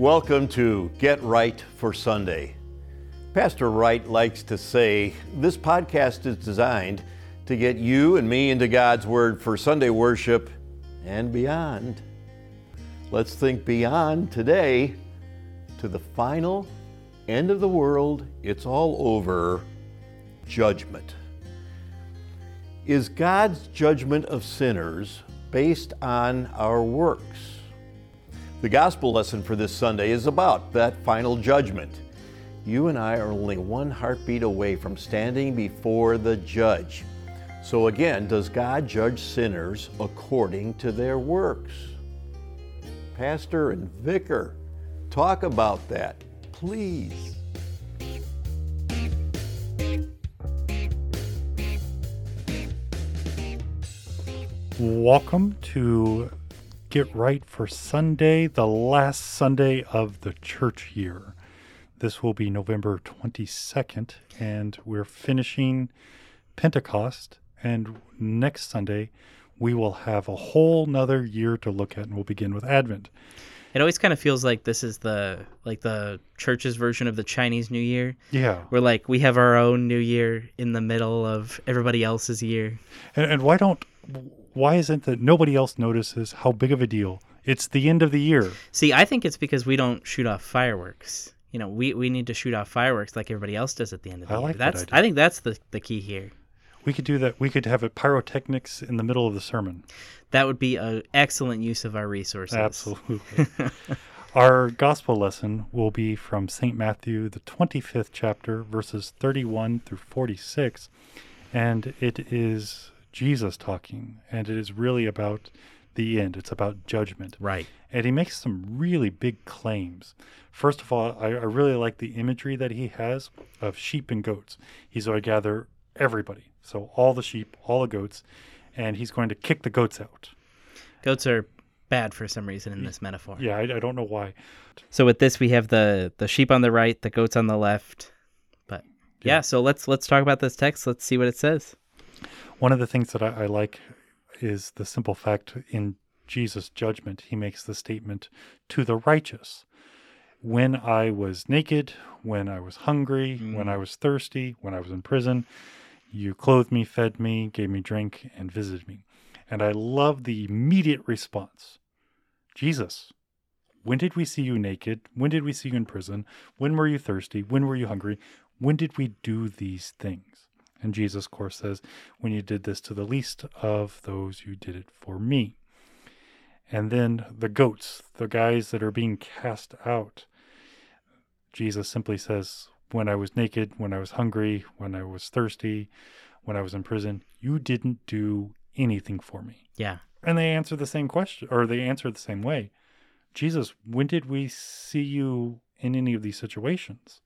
Welcome to Get Right for Sunday. Pastor Wright likes to say this podcast is designed to get you and me into God's Word for Sunday worship and beyond. Let's think beyond today to the final end of the world. It's all over judgment. Is God's judgment of sinners based on our works? The gospel lesson for this Sunday is about that final judgment. You and I are only one heartbeat away from standing before the judge. So, again, does God judge sinners according to their works? Pastor and vicar, talk about that, please. Welcome to Get Right for Sunday, the last Sunday of the church year. This will be November 22nd, and we're finishing Pentecost. And next Sunday, we will have a whole nother year to look at, and we'll begin with Advent. It always kind of feels like this is the like the church's version of the Chinese New Year. Yeah. We're like we have our own New Year in the middle of everybody else's year. And, and why don't why isn't that nobody else notices how big of a deal? It's the end of the year. See, I think it's because we don't shoot off fireworks. You know, we, we need to shoot off fireworks like everybody else does at the end of the I year. like that that's idea. I think that's the, the key here. We could do that. We could have it pyrotechnics in the middle of the sermon. That would be an excellent use of our resources. Absolutely. Our gospel lesson will be from St. Matthew, the 25th chapter, verses 31 through 46. And it is Jesus talking, and it is really about the end. It's about judgment. Right. And he makes some really big claims. First of all, I, I really like the imagery that he has of sheep and goats. He's going to gather everybody, so all the sheep, all the goats, and he's going to kick the goats out. Goats are bad for some reason in this metaphor. Yeah, I, I don't know why. So with this we have the the sheep on the right, the goats on the left. But yeah, so let's let's talk about this text. Let's see what it says. One of the things that I, I like is the simple fact in Jesus' judgment, he makes the statement to the righteous When I was naked, when I was hungry, mm-hmm. when I was thirsty, when I was in prison, you clothed me, fed me, gave me drink, and visited me. And I love the immediate response Jesus, when did we see you naked? When did we see you in prison? When were you thirsty? When were you hungry? When did we do these things? And Jesus, of course, says, When you did this to the least of those, you did it for me. And then the goats, the guys that are being cast out, Jesus simply says, When I was naked, when I was hungry, when I was thirsty, when I was in prison, you didn't do anything for me. Yeah. And they answer the same question, or they answer the same way. Jesus, when did we see you in any of these situations?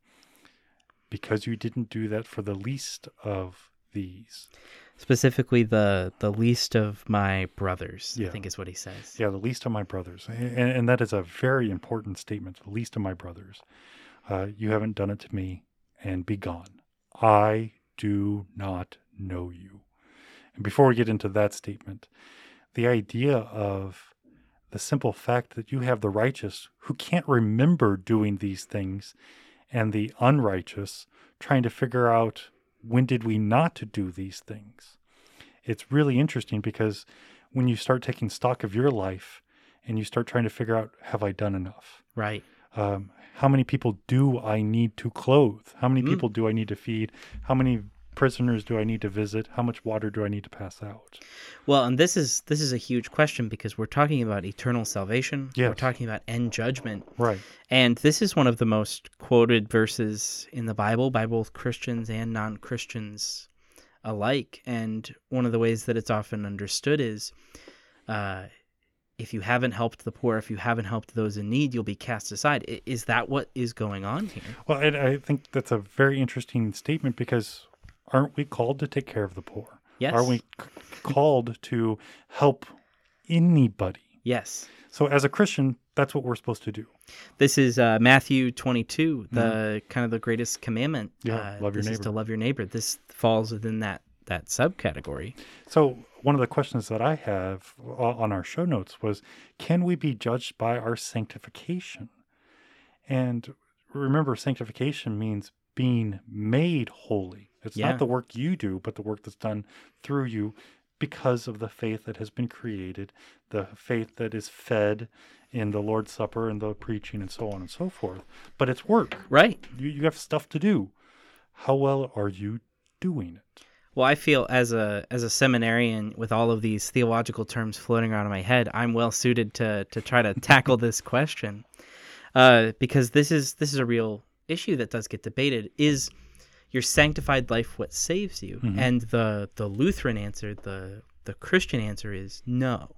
Because you didn't do that for the least of these. Specifically the the least of my brothers, Yeah. I think is what he says. Yeah, the least of my brothers. And, and that is a very important statement. The least of my brothers. Uh, you haven't done it to me, and be gone. I do not know you. And before we get into that statement, the idea of the simple fact that you have the righteous who can't remember doing these things and the unrighteous trying to figure out when did we not to do these things. It's really interesting because when you start taking stock of your life and you start trying to figure out have I done enough? Right. Um, how many people do I need to clothe? How many Mm. people do I need to feed? How many prisoners do I need to visit? How much water do I need to pass out? Well, and this is this is a huge question because we're talking about eternal salvation. We're talking about end judgment. Right. And this is one of the most quoted verses in the Bible by both Christians and non Christians alike. And one of the ways that it's often understood is uh, if you haven't helped the poor, if you haven't helped those in need, you'll be cast aside. Is that what is going on here? Well, I think that's a very interesting statement because aren't we called to take care of the poor? Yes. Are we c- called to help anybody? Yes. So, as a Christian, that's what we're supposed to do. This is uh, Matthew 22, the kind of the greatest commandment. Mm-hmm. Yeah, uh, love your this is to love your neighbor. This falls within that that subcategory. So, one of the questions that I have on our show notes was Can we be judged by our sanctification? And remember, sanctification means being made holy. It's Yeah. not the work you do, but the work that's done through you because of the faith that has been created, the faith that is fed in the Lord's Supper and the preaching and so on and so forth. But it's work. Right. You, you have stuff to do. How well are you doing it? Well, I feel as a as a seminarian with all of these theological terms floating around in my head, I'm well suited to to try to tackle this question, uh, because this is this is a real issue that does get debated. Is your sanctified life what saves you? And the the Lutheran answer, the the Christian answer is no.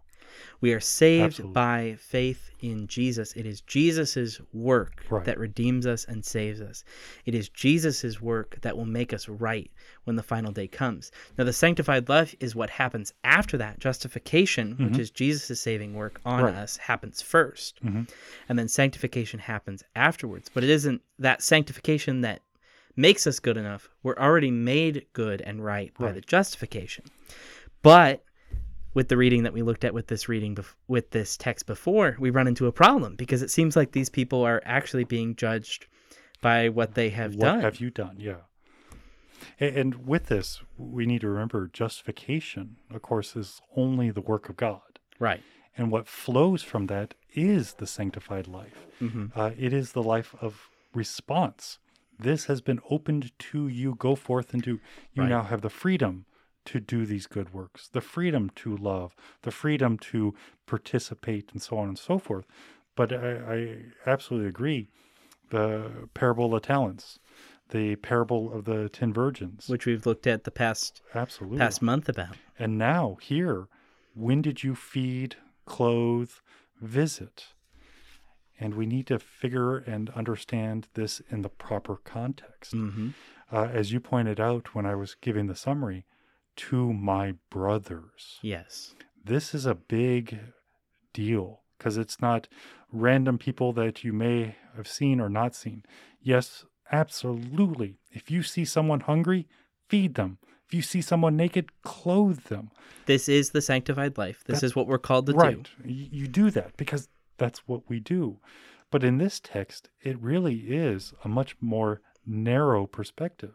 We are saved Absolutely. by faith in Jesus. It is Jesus' work Right. that redeems us and saves us. It is Jesus' work that will make us right when the final day comes. Now, the sanctified life is what happens after that. Justification, which is Jesus' saving work on Right. us, happens 1st Mhm. And then sanctification happens afterwards. But it isn't that sanctification that makes us good enough. We're already made good and right by Right. the justification. But with the reading that we looked at with this reading bef- with this text before, we run into a problem because it seems like these people are actually being judged by what they have done. what done. have you done? Yeah. And with this, we need to remember justification, of course, is only the work of God. right. And what flows from that is the sanctified life. hmm Uh, it is the life of response. This has been opened to you. Go forth and do. You Right. now have the freedom to do these good works, the freedom to love, the freedom to participate, and so on and so forth. But I, I absolutely agree. The parable of talents, the parable of the ten virgins. Which we've looked at the past absolutely. past month about. And now, here, when did you feed, clothe, visit? And we need to figure and understand this in the proper context. hmm Uh, as you pointed out when I was giving the summary, to my brothers. Yes. This is a big deal because it's not random people that you may have seen or not seen. Yes, absolutely. If you see someone hungry, feed them. If you see someone naked, clothe them. This is the sanctified life. This That- is what we're called to right. do. Y- You do that because that's what we do. But in this text, it really is a much more narrow perspective.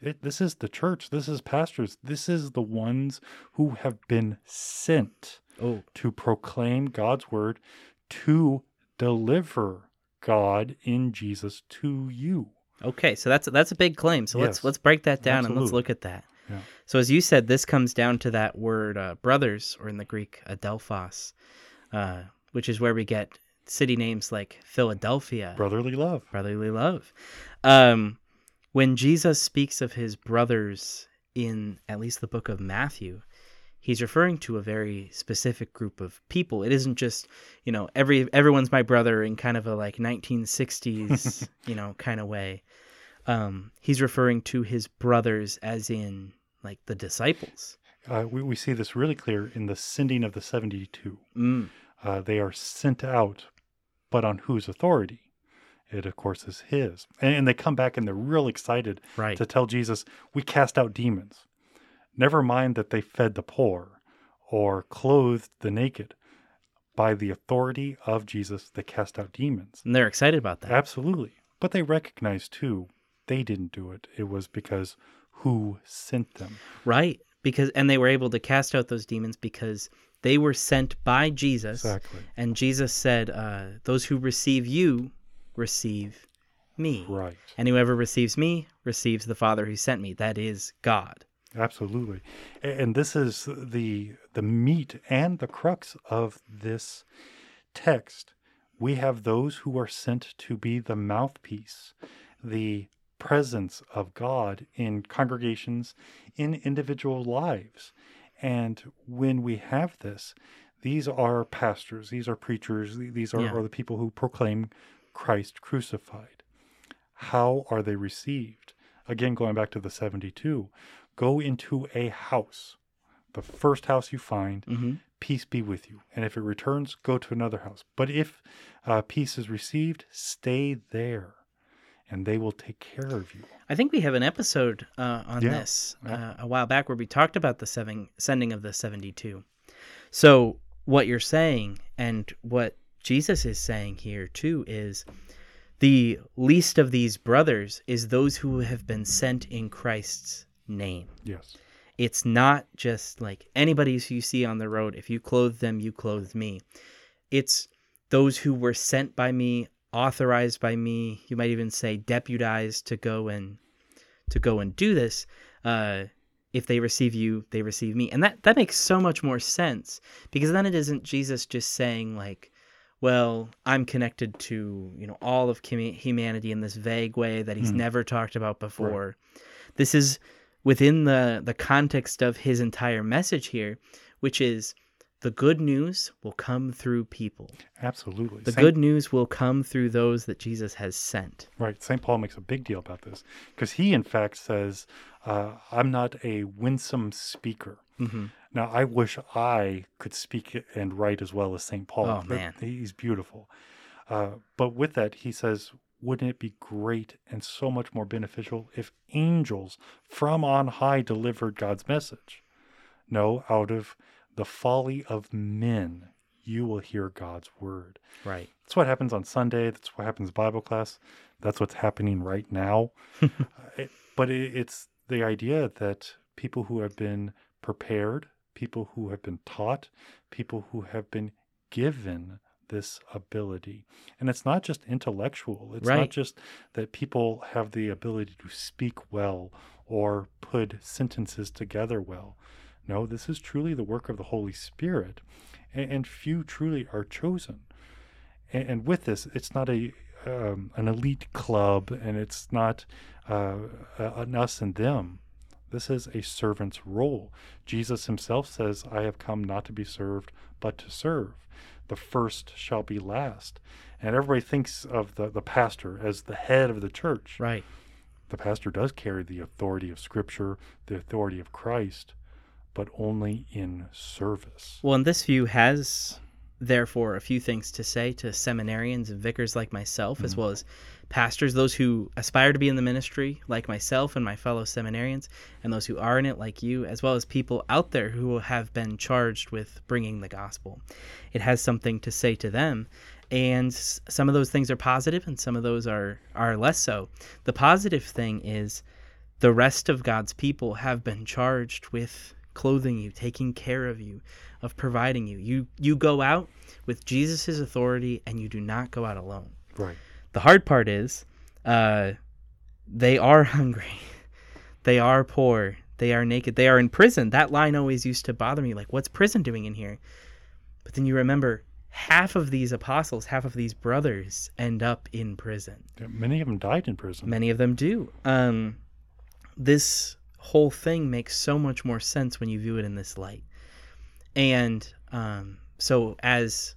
It, this is the church. This is pastors. This is the ones who have been sent Oh, to proclaim God's word, to deliver God in Jesus to you. okay. So that's that's a big claim. So let's let's break that down and let's look at that. Yeah. So as you said, this comes down to that word uh, brothers, or in the Greek, adelphos, uh, which is where we get city names like Philadelphia, Brotherly love. brotherly love. Um, when Jesus speaks of his brothers in at least the book of Matthew, he's referring to a very specific group of people. It isn't just, you know, every everyone's my brother in kind of a like 1960s, you know, kind of way. Um, he's referring to his brothers as in like the disciples. Uh, we, we see this really clear in the sending of the 72. Mm, Uh, they are sent out, but on whose authority? It, of course, is his. And, and they come back and they're real excited right. to tell Jesus, We cast out demons. Never mind that they fed the poor or clothed the naked. By the authority of Jesus, they cast out demons. and they're excited about that. Absolutely. But they recognize, too, they didn't do it. It was because who sent them. Right. Because and they were able to cast out those demons because they were sent by Jesus. Exactly. And Jesus said, uh, Those who receive you receive me. Right. And whoever receives me receives the Father who sent me. That is God. Absolutely. And this is the the meat and the crux of this text. We have those who are sent to be the mouthpiece, the presence of God in congregations, in individual lives. And when we have this, these are pastors, these are preachers, these are, Yeah. are the people who proclaim Christ crucified. How are they received? Again, going back to the 72, go into a house, the first house you find, hmm peace be with you. And if it returns, go to another house. But if uh, peace is received, stay there, and they will take care of you. I think we have an episode uh, on Yeah, this yeah. uh, a while back where we talked about the seven, sending of the 72. So, what you're saying and what Jesus is saying here too is the least of these brothers is those who have been sent in Christ's name. Yes. It's not just like anybody who you see on the road. If you clothe them, you clothe me. It's those who were sent by me, authorized by me. You might even say deputized to go and to go and do this. Uh, if they receive you, they receive me, and that that makes so much more sense because then it isn't Jesus just saying like, well, I'm connected to you know all of humanity in this vague way that he's mm. never talked about before. Right. This is within the the context of his entire message here, which is the good news will come through people. Absolutely. The Saint, good news will come through those that Jesus has sent. Right. St. Paul makes a big deal about this because he, in fact, says, uh, I'm not a winsome speaker. Mm-hmm. Now, I wish I could speak and write as well as St. Paul. Oh, man. He's beautiful. Uh, but with that, he says, wouldn't it be great and so much more beneficial if angels from on high delivered God's message? No, out of the folly of men, you will hear God's word. Right. That's what happens on Sunday. That's what happens Bible class. That's what's happening right now. uh, it, but it, it's the idea that people who have been prepared, people who have been taught, people who have been given this ability. And it's not just intellectual, it's right. not just that people have the ability to speak well or put sentences together well. No, this is truly the work of the Holy Spirit, and, and few truly are chosen. And, and, with this, it's not a um, an elite club, and it's not uh, an us and them. This is a servant's role. Jesus himself says, I have come not to be served, but to serve. The first shall be last. And everybody thinks of the, the pastor as the head of the church. Right. The pastor does carry the authority of Scripture, the authority of Christ, but only in service. Well, and this view has, therefore, a few things to say to seminarians and vicars like myself, mm-hmm. as well as pastors, those who aspire to be in the ministry, like myself and my fellow seminarians, and those who are in it, like you, as well as people out there who have been charged with bringing the gospel. It has something to say to them. And some of those things are positive, and some of those are, are less so. The positive thing is the rest of God's people have been charged with clothing you, taking care of you, of providing you. You you go out with Jesus' authority and you do not go out alone. Right. The hard part is uh, they are hungry. they are poor. They are naked. They are in prison. That line always used to bother me. Like, what's prison doing in here? But then you remember half of these apostles, half of these brothers end up in prison. Many of them died in prison. Many of them do. Um, this whole thing makes so much more sense when you view it in this light. And um, so as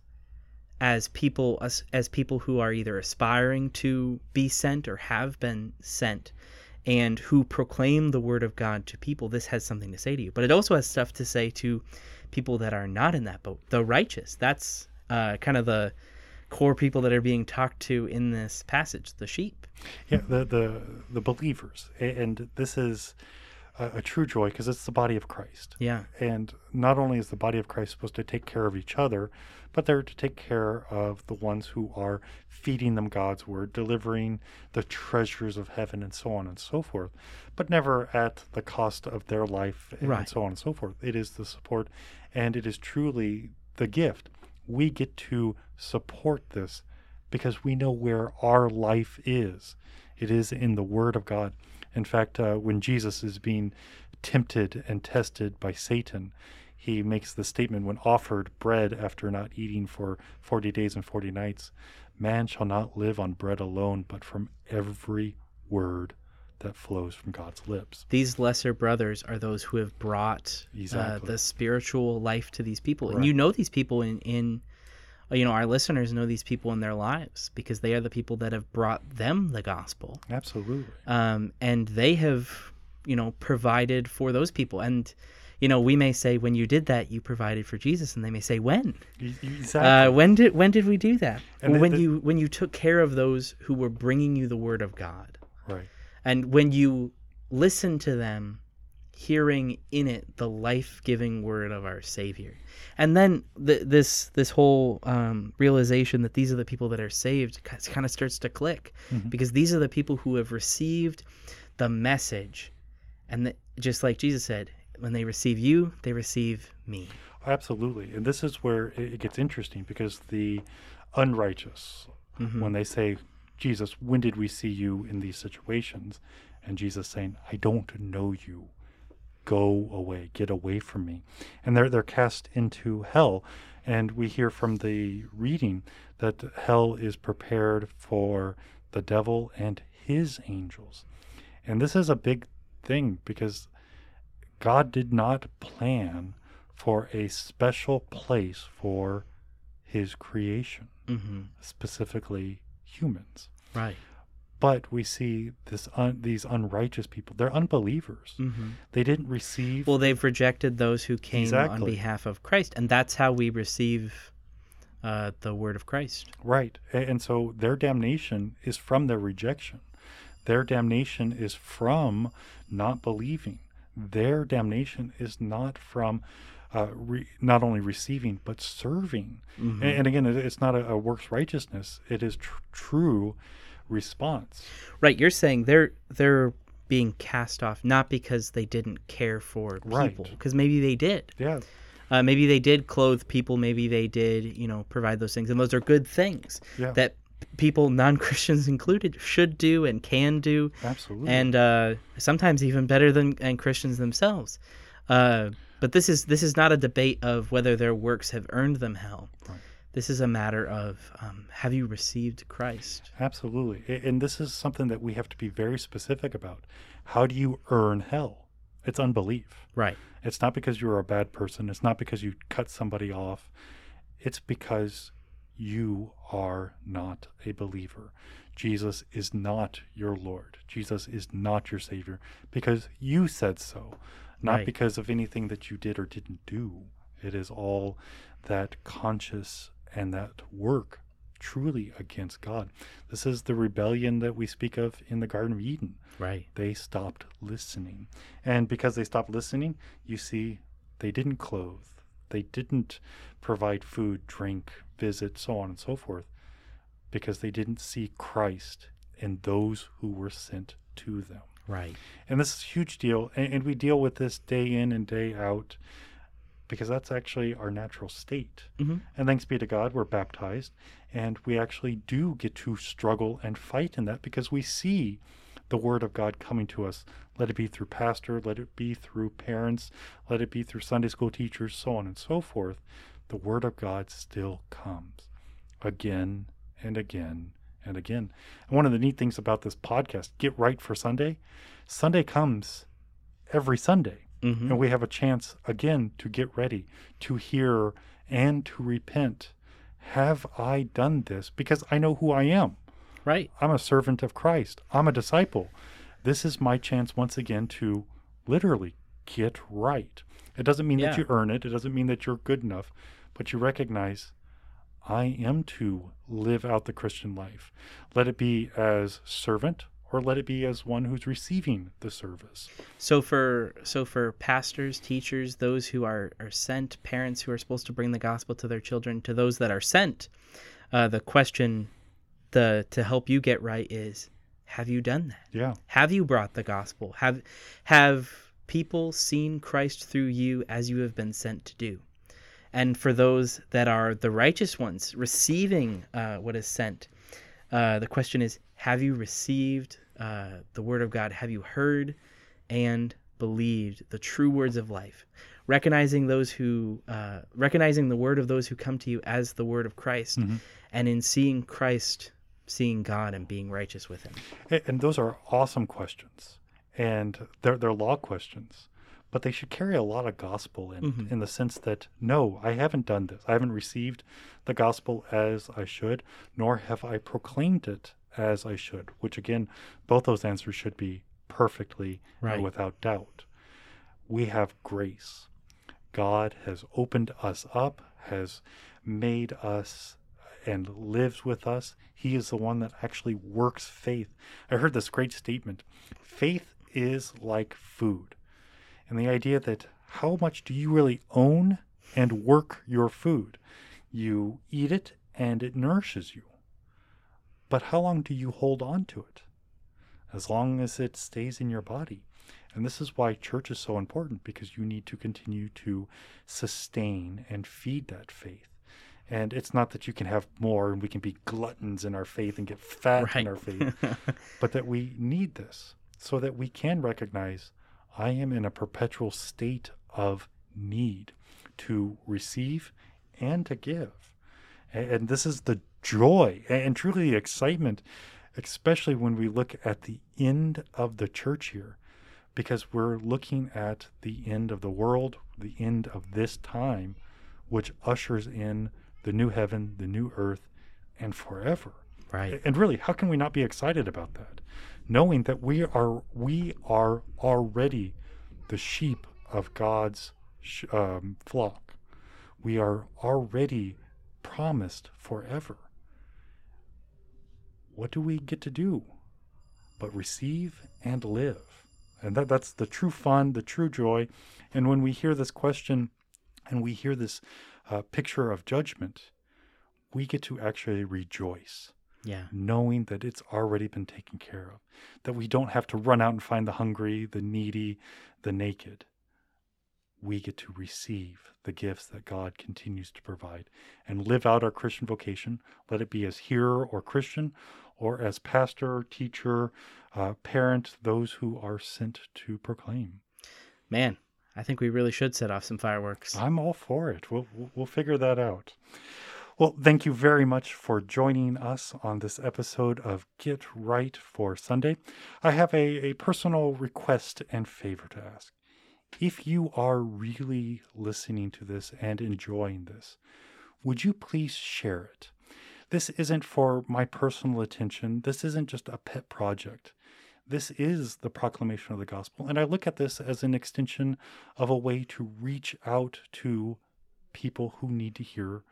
as people as, as people who are either aspiring to be sent or have been sent and who proclaim the word of God to people, this has something to say to you. But it also has stuff to say to people that are not in that boat, the righteous. That's uh, kind of the core people that are being talked to in this passage, the sheep. Yeah, the the the believers, and this is a, a true joy because it's the body of Christ. Yeah. And not only is the body of Christ supposed to take care of each other, but they're to take care of the ones who are feeding them God's word, delivering the treasures of heaven, and so on and so forth, but never at the cost of their life and, right. so on and so forth. It is the support, and it is truly the gift. We get to support this because we know where our life is. It is in the Word of God. In fact, uh, when Jesus is being tempted and tested by Satan, he makes the statement when offered bread after not eating for 40 days and 40 nights Man shall not live on bread alone, but from every word that flows from God's lips. These lesser brothers are those who have brought uh, exactly. uh, the spiritual life to these people. Right. And you know these people in, in you know our listeners know these people in their lives because they are the people that have brought them the gospel. Absolutely. Um, and they have you know provided for those people. And you know we may say when you did that you provided for jesus. And they may say when? Exactly. Uh, when did when did we do that? Well, when the, you when you took care of those who were bringing you the word of god. Right. And when you listened to them hearing in it the life-giving word of our Savior. And then the, this this whole um, realization that these are the people that are saved kind of starts to click Mhm. because these are the people who have received the message, and the, just like Jesus said, when they receive you, they receive me. Absolutely. And this is where it gets interesting because the unrighteous, Mhm. when they say, Jesus, when did we see you in these situations? And Jesus saying, I don't know you. Go away, get away from me. And they're they're cast into hell. And we hear from the reading that hell is prepared for the devil and his angels. And this is a big thing because God did not plan for a special place for his creation, hmm specifically humans. Right. But we see this un- these unrighteous people. They're unbelievers. hmm They didn't receive Well, they've rejected those who came on behalf of Christ, and that's how we receive uh, the word of Christ. right. And so their damnation is from their rejection. Their damnation is from not believing. Their damnation is not from uh, re- not only receiving but serving. Mhm. And, and again, it's not a, a works righteousness. It is tr- true response. Right, you're saying they're they're being cast off not because they didn't care for people, because maybe they did. Yeah, Uh, maybe they did clothe people. Maybe they did, you know, provide those things, and those are good things yeah, that people, non-Christians included, should do and can do, absolutely. and uh, sometimes even better than and Christians themselves. Uh, but this is this is not a debate of whether their works have earned them hell. Right. This is a matter of um, have you received Christ? Absolutely. And this is something that we have to be very specific about. How do you earn hell? It's unbelief. Right. It's not because you're a bad person. It's not because you cut somebody off. It's because you are not a believer. Jesus is not your Lord. Jesus is not your Savior because you said so, not Right. because of anything that you did or didn't do. It is all that conscious and that work truly against God. This is the rebellion that we speak of in the Garden of Eden Right. they stopped listening. And because they stopped listening, you see, they didn't clothe, they didn't provide food, drink, visit, so on and so forth, because they didn't see Christ in those who were sent to them. Right. And this is a huge deal. And, and we deal with this day in and day out because that's actually our natural state. Mhm. And thanks be to God, we're baptized. And we actually do get to struggle and fight in that because we see the Word of God coming to us. Let it be through pastor, let it be through parents, let it be through Sunday school teachers, so on and so forth. The Word of God still comes again and again and again. And one of the neat things about this podcast, Get Right for Sunday, Sunday comes every Sunday. Hmm And we have a chance again to get ready, to hear, and to repent. Have I done this? Because I know who I am. Right. I'm a servant of Christ. I'm a disciple. This is my chance once again to literally get right. It doesn't mean that you earn it, it doesn't mean that you're good enough, but you recognize I am to live out the Christian life. Let it be as servant or let it be as one who's receiving the service. So for so for pastors, teachers, those who are are sent, parents who are supposed to bring the gospel to their children, to those that are sent, uh, the question, the to help you get right is, have you done that? Yeah. Have you brought the gospel? Have have people seen Christ through you as you have been sent to do? And for those that are the righteous ones receiving uh, what is sent, uh, the question is: Have you received uh, the word of God? Have you heard and believed the true words of life? Recognizing those who, uh, recognizing the word of those who come to you as the word of Christ, Mhm. and in seeing Christ, seeing God and being righteous with Him. And those are awesome questions. And they're, they're law questions. But they should carry a lot of gospel in, Mhm. in the sense that, no, I haven't done this. I haven't received the gospel as I should, nor have I proclaimed it as I should, which again, both those answers should be perfectly and without doubt. We have grace. God has opened us up, has made us and lives with us. He is the one that actually works faith. I heard this great statement faith is like food. And the idea that how much do you really own and work your food? You eat it and it nourishes you. But how long do you hold on to it? As long as it stays in your body. And this is why church is so important because you need to continue to sustain and feed that faith. And it's not that you can have more and we can be gluttons in our faith and get fat right. in our faith, but that we need this so that we can recognize I am in a perpetual state of need to receive and to give. And this is the joy and truly the excitement, especially when we look at the end of the church here, because we're looking at the end of the world, the end of this time, which ushers in the new heaven, the new earth, and forever. Right. And really, how can we not be excited about that? Knowing that we are we are already the sheep of God's um, flock. We are already promised forever. What do we get to do but receive and live? And that, that's the true fun, the true joy. And when we hear this question and we hear this uh, picture of judgment, we get to actually rejoice. Yeah. Knowing that it's already been taken care of, that we don't have to run out and find the hungry, the needy, the naked. We get to receive the gifts that God continues to provide and live out our Christian vocation, let it be as hearer or Christian or as pastor, teacher, uh, parent, those who are sent to proclaim. Man, I think we really should set off some fireworks. I'm all for it. We'll we'll figure that out. Well, thank you very much for joining us on this episode of Get Right for Sunday. I have a, a personal request and favor to ask. If you are really listening to this and enjoying this, would you please share it? This isn't for my personal attention. This isn't just a pet project. This is the proclamation of the gospel. And I look at this as an extension of a way to reach out to people who need to hear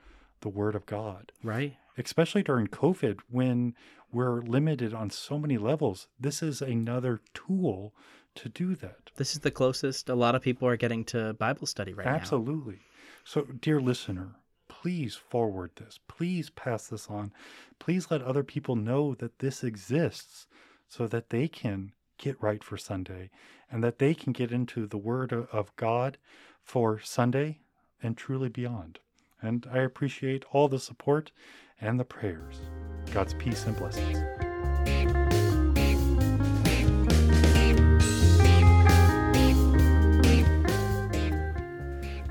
the word of God. Right. Especially during COVID when we're limited on so many levels. This is another tool to do that. This is the closest a lot of people are getting to Bible study right Absolutely. now. Absolutely. So, dear listener, please forward this. Please pass this on. Please let other people know that this exists so that they can get right for Sunday and that they can get into the Word of God for Sunday and truly beyond. And I appreciate all the support and the prayers. God's peace and blessings.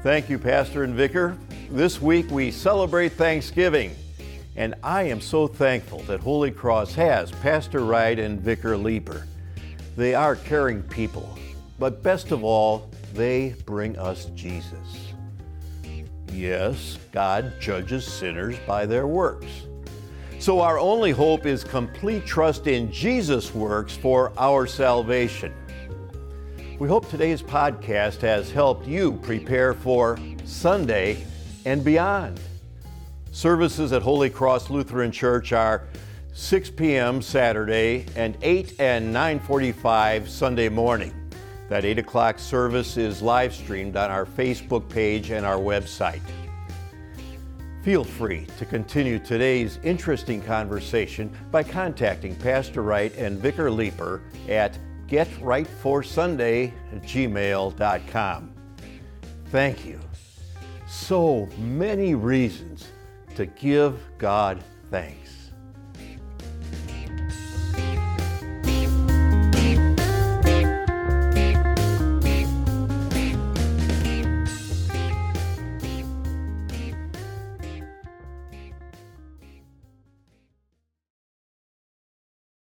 Thank you, Pastor and Vicar. This week we celebrate Thanksgiving, and I am so thankful that Holy Cross has Pastor Wright and Vicar Leeper. They are caring people, but best of all, they bring us Jesus. Yes, God judges sinners by their works. So our only hope is complete trust in Jesus' works for our salvation. We hope today's podcast has helped you prepare for Sunday and beyond. Services at Holy Cross Lutheran Church are 6 p.m. Saturday and 8 and 9:45 Sunday morning. That 8 o'clock service is live streamed on our Facebook page and our website. Feel free to continue today's interesting conversation by contacting Pastor Wright and Vicar Leeper at getrightforsunday at gmail.com. Thank you. So many reasons to give God thanks.